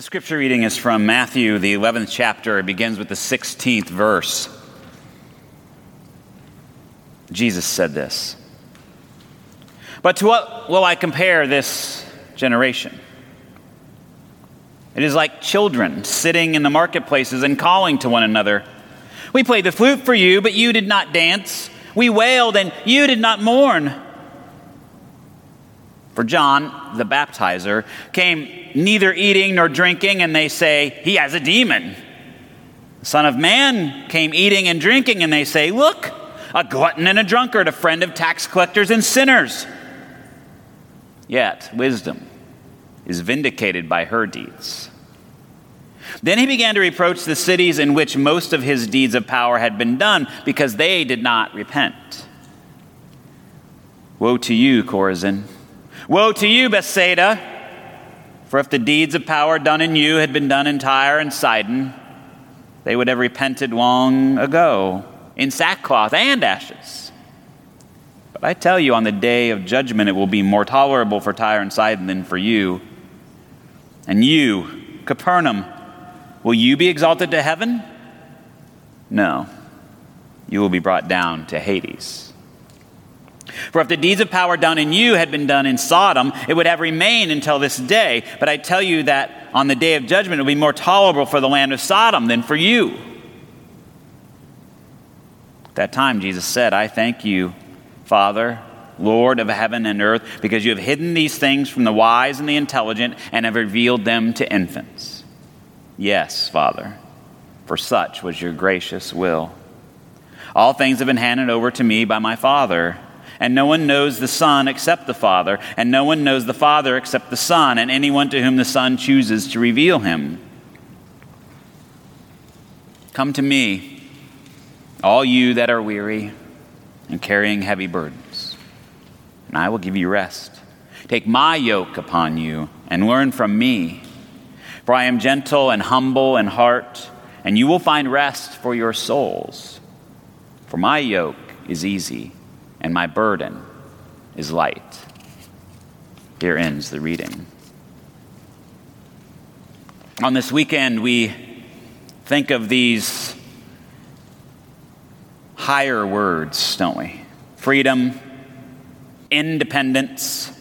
The scripture reading is from Matthew, the 11th chapter. It begins with the 16th verse. Jesus said this But to what will I compare this generation? It is like children sitting in the marketplaces and calling to one another. We played the flute for you, but you did not dance. We wailed, and you did not mourn. For John, the baptizer, came neither eating nor drinking, and they say, He has a demon. The Son of Man came eating and drinking, and they say, Look, a glutton and a drunkard, a friend of tax collectors and sinners. Yet, wisdom is vindicated by her deeds. Then he began to reproach the cities in which most of his deeds of power had been done because they did not repent. Woe to you, Chorazin! Woe to you, Bethsaida! For if the deeds of power done in you had been done in Tyre and Sidon, they would have repented long ago in sackcloth and ashes. But I tell you, on the day of judgment, it will be more tolerable for Tyre and Sidon than for you. And you, Capernaum, will you be exalted to heaven? No, you will be brought down to Hades. For if the deeds of power done in you had been done in Sodom, it would have remained until this day. But I tell you that on the day of judgment, it will be more tolerable for the land of Sodom than for you. At that time, Jesus said, I thank you, Father, Lord of heaven and earth, because you have hidden these things from the wise and the intelligent and have revealed them to infants. Yes, Father, for such was your gracious will. All things have been handed over to me by my Father. And no one knows the Son except the Father, and no one knows the Father except the Son, and anyone to whom the Son chooses to reveal him. Come to me, all you that are weary and carrying heavy burdens, and I will give you rest. Take my yoke upon you and learn from me, for I am gentle and humble in heart, and you will find rest for your souls. For my yoke is easy and my burden is light. Here ends the reading. On this weekend, we think of these higher words, don't we? Freedom, independence,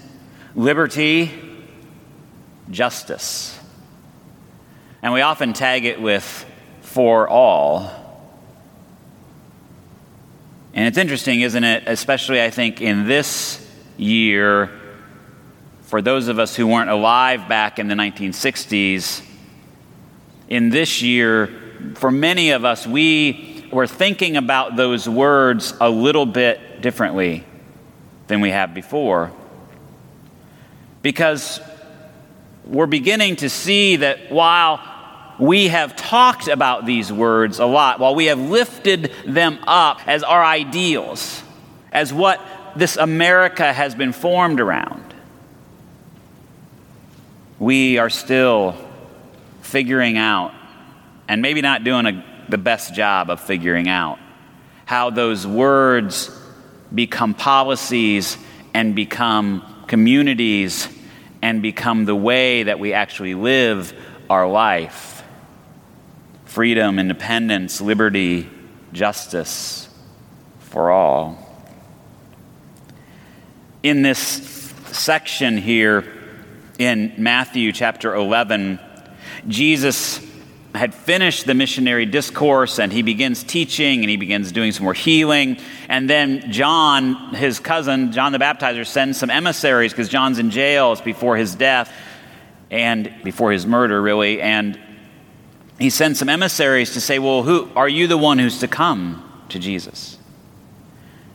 liberty, justice. And we often tag it with for all. And it's interesting, isn't it? Especially, I think, in this year, for those of us who weren't alive back in the 1960s, in this year, for many of us, we were thinking about those words a little bit differently than we have before. Because we're beginning to see that while we have talked about these words a lot, while we have lifted them up as our ideals, as what this America has been formed around. We are still figuring out, and maybe not doing a, the best job of figuring out, how those words become policies and become communities and become the way that we actually live our life freedom, independence, liberty, justice for all. In this section here in Matthew chapter 11, Jesus had finished the missionary discourse and he begins teaching and he begins doing some more healing. And then John, his cousin, John the Baptizer, sends some emissaries because John's in jail. Before his death and before his murder, really. And he sends some emissaries to say, Well, who are you the one who's to come to Jesus?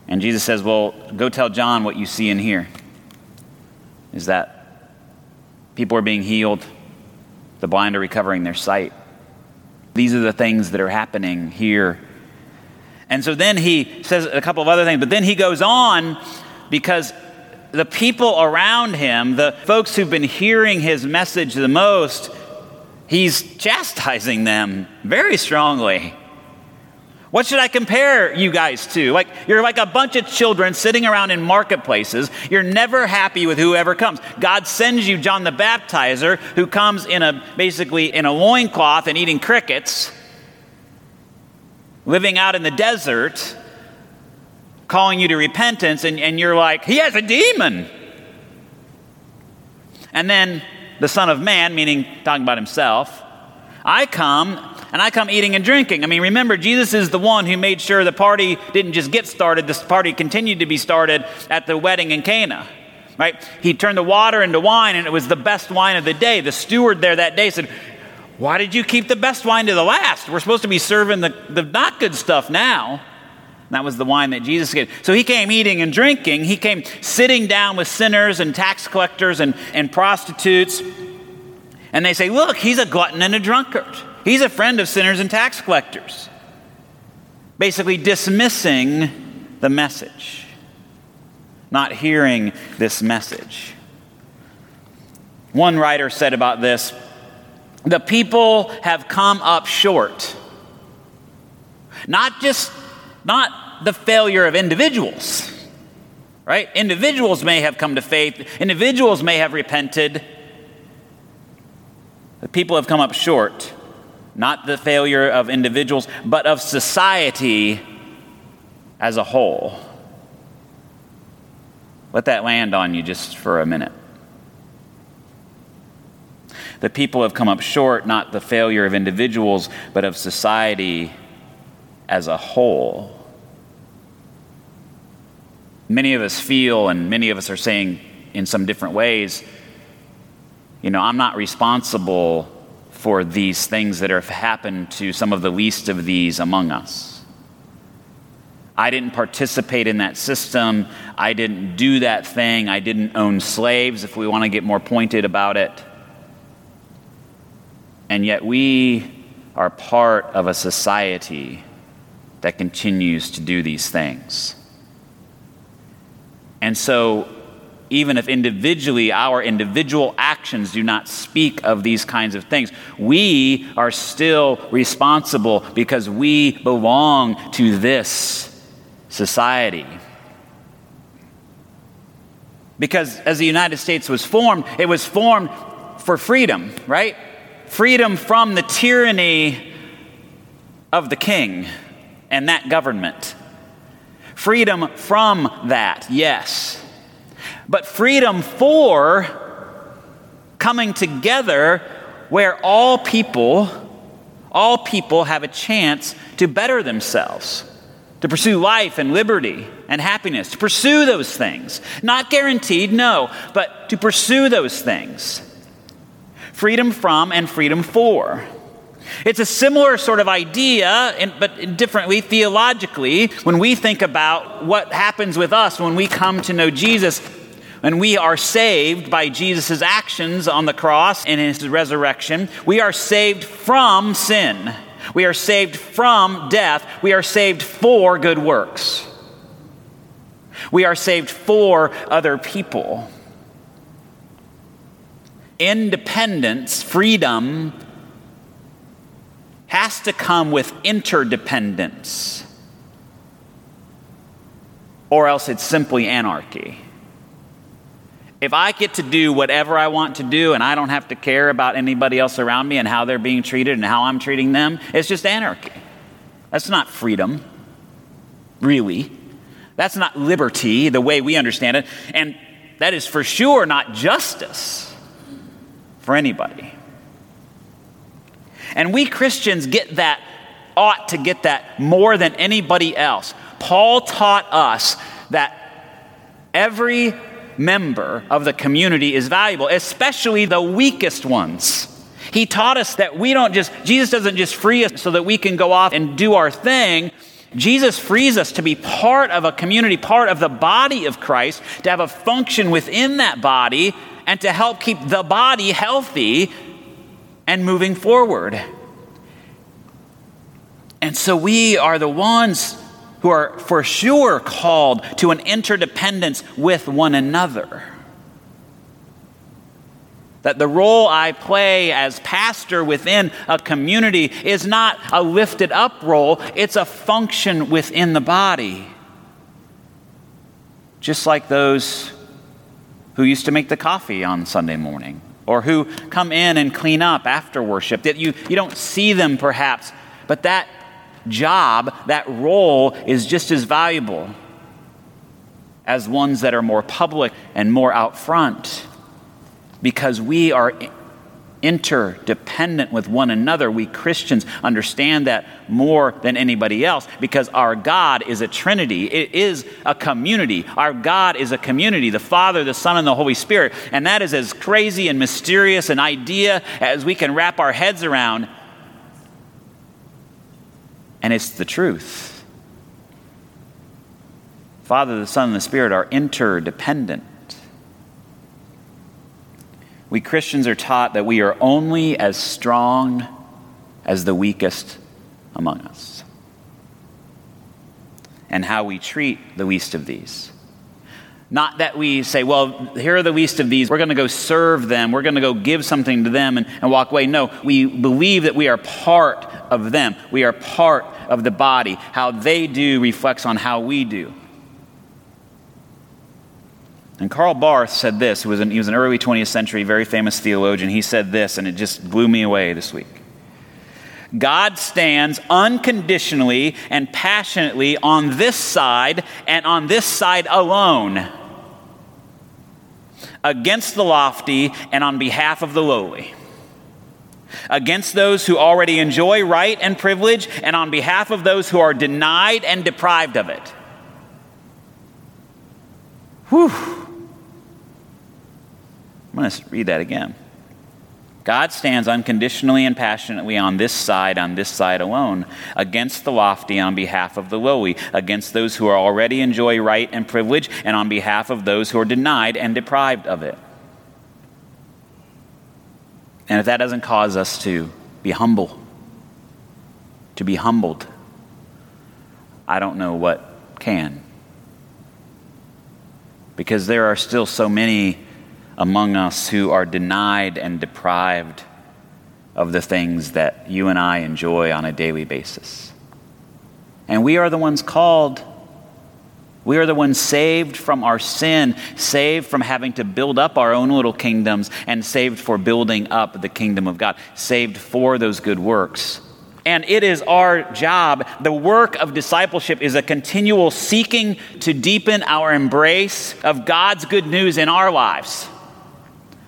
And Jesus says, Well, go tell John what you see and hear. Is that people are being healed, the blind are recovering their sight. These are the things that are happening here. And so then he says a couple of other things, but then he goes on because the people around him, the folks who've been hearing his message the most, he's chastising them very strongly. What should I compare you guys to? Like, you're like a bunch of children sitting around in marketplaces. You're never happy with whoever comes. God sends you John the Baptizer, who comes in a basically in a loincloth and eating crickets, living out in the desert, calling you to repentance, and, and you're like, he has a demon. And then the Son of Man, meaning talking about himself, I come and I come eating and drinking. I mean, remember, Jesus is the one who made sure the party didn't just get started, this party continued to be started at the wedding in Cana. Right? He turned the water into wine, and it was the best wine of the day. The steward there that day said, Why did you keep the best wine to the last? We're supposed to be serving the, the not good stuff now. That was the wine that Jesus gave. So he came eating and drinking. He came sitting down with sinners and tax collectors and, and prostitutes. And they say, Look, he's a glutton and a drunkard. He's a friend of sinners and tax collectors, basically dismissing the message, not hearing this message. One writer said about this the people have come up short. Not just, not the failure of individuals, right? Individuals may have come to faith, individuals may have repented. The people have come up short not the failure of individuals, but of society as a whole. Let that land on you just for a minute. The people have come up short, not the failure of individuals, but of society as a whole. Many of us feel, and many of us are saying in some different ways, you know, I'm not responsible for these things that have happened to some of the least of these among us. I didn't participate in that system. I didn't do that thing. I didn't own slaves, if we want to get more pointed about it. And yet, we are part of a society that continues to do these things. And so, even if individually our individual actions do not speak of these kinds of things, we are still responsible because we belong to this society. Because as the United States was formed, it was formed for freedom, right? Freedom from the tyranny of the king and that government. Freedom from that, yes. But freedom for coming together where all people all people have a chance to better themselves to pursue life and liberty and happiness to pursue those things. Not guaranteed no but to pursue those things. Freedom from and freedom for it's a similar sort of idea, but differently theologically, when we think about what happens with us when we come to know Jesus and we are saved by Jesus' actions on the cross and his resurrection. We are saved from sin. We are saved from death. We are saved for good works. We are saved for other people. Independence, freedom, has to come with interdependence, or else it's simply anarchy. If I get to do whatever I want to do and I don't have to care about anybody else around me and how they're being treated and how I'm treating them, it's just anarchy. That's not freedom, really. That's not liberty the way we understand it. And that is for sure not justice for anybody. And we Christians get that, ought to get that more than anybody else. Paul taught us that every member of the community is valuable, especially the weakest ones. He taught us that we don't just, Jesus doesn't just free us so that we can go off and do our thing. Jesus frees us to be part of a community, part of the body of Christ, to have a function within that body, and to help keep the body healthy and moving forward. And so we are the ones who are for sure called to an interdependence with one another. That the role I play as pastor within a community is not a lifted up role, it's a function within the body. Just like those who used to make the coffee on Sunday morning or who come in and clean up after worship. That you, you don't see them perhaps, but that job, that role is just as valuable as ones that are more public and more out front because we are interdependent with one another. We Christians understand that more than anybody else because our God is a trinity. It is a community. Our God is a community the Father, the Son, and the Holy Spirit. And that is as crazy and mysterious an idea as we can wrap our heads around. And it's the truth. Father, the Son, and the Spirit are interdependent. We Christians are taught that we are only as strong as the weakest among us, and how we treat the least of these. Not that we say, well, here are the least of these. We're going to go serve them. We're going to go give something to them and, and, walk away. No, we believe that we are part of them. We are part of the body. How they do reflects on how we do. And Karl Barth said this. He was, an, he was an early 20th century, very famous theologian. He said this, and it just blew me away this week. God stands unconditionally and passionately on this side and on this side alone against the lofty and on behalf of the lowly. Against those who already enjoy right and privilege, and on behalf of those who are denied and deprived of it. Whew. I'm going to read that again. God stands unconditionally and passionately on this side, on this side alone, against the lofty on behalf of the lowly, against those who already enjoy right and privilege, and on behalf of those who are denied and deprived of it. And if that doesn't cause us to be humble, to be humbled, I don't know what can. Because there are still so many among us who are denied and deprived of the things that you and I enjoy on a daily basis. And we are the ones called. We are the ones saved from our sin, saved from having to build up our own little kingdoms, and saved for building up the kingdom of God, saved for those good works. And it is our job. The work of discipleship is a continual seeking to deepen our embrace of God's good news in our lives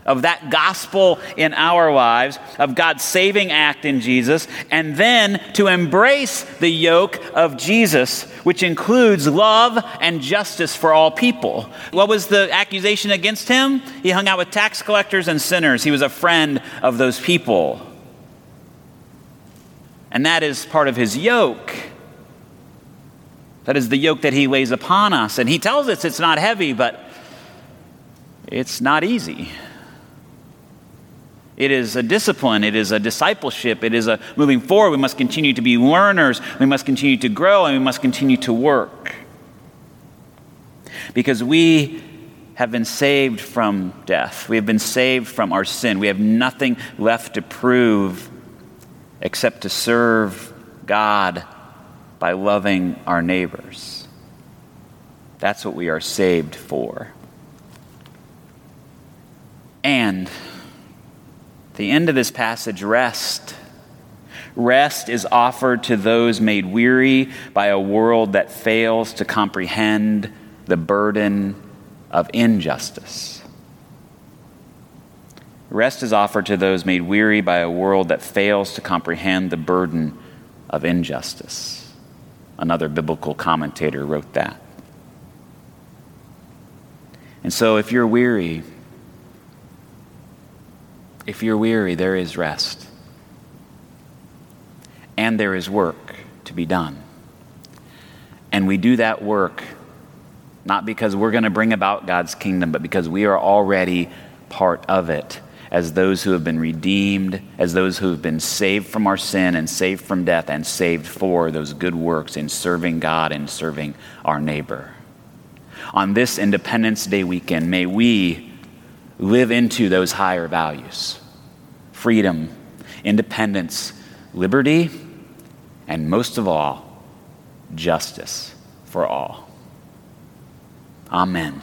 of that gospel in our lives, of God's saving act in Jesus, and then to embrace the yoke of Jesus, which includes love and justice for all people. What was the accusation against him? He hung out with tax collectors and sinners, he was a friend of those people. And that is part of his yoke. That is the yoke that he lays upon us. And he tells us it's not heavy, but it's not easy. It is a discipline, it is a discipleship, it is a moving forward. We must continue to be learners, we must continue to grow, and we must continue to work. Because we have been saved from death, we have been saved from our sin. We have nothing left to prove except to serve God by loving our neighbors. That's what we are saved for. And the end of this passage, rest. Rest is offered to those made weary by a world that fails to comprehend the burden of injustice. Rest is offered to those made weary by a world that fails to comprehend the burden of injustice. Another biblical commentator wrote that. And so, if you're weary, if you're weary, there is rest. And there is work to be done. And we do that work not because we're going to bring about God's kingdom, but because we are already part of it as those who have been redeemed, as those who have been saved from our sin and saved from death and saved for those good works in serving God and serving our neighbor. On this Independence Day weekend, may we live into those higher values freedom, independence, liberty, and most of all, justice for all. Amen.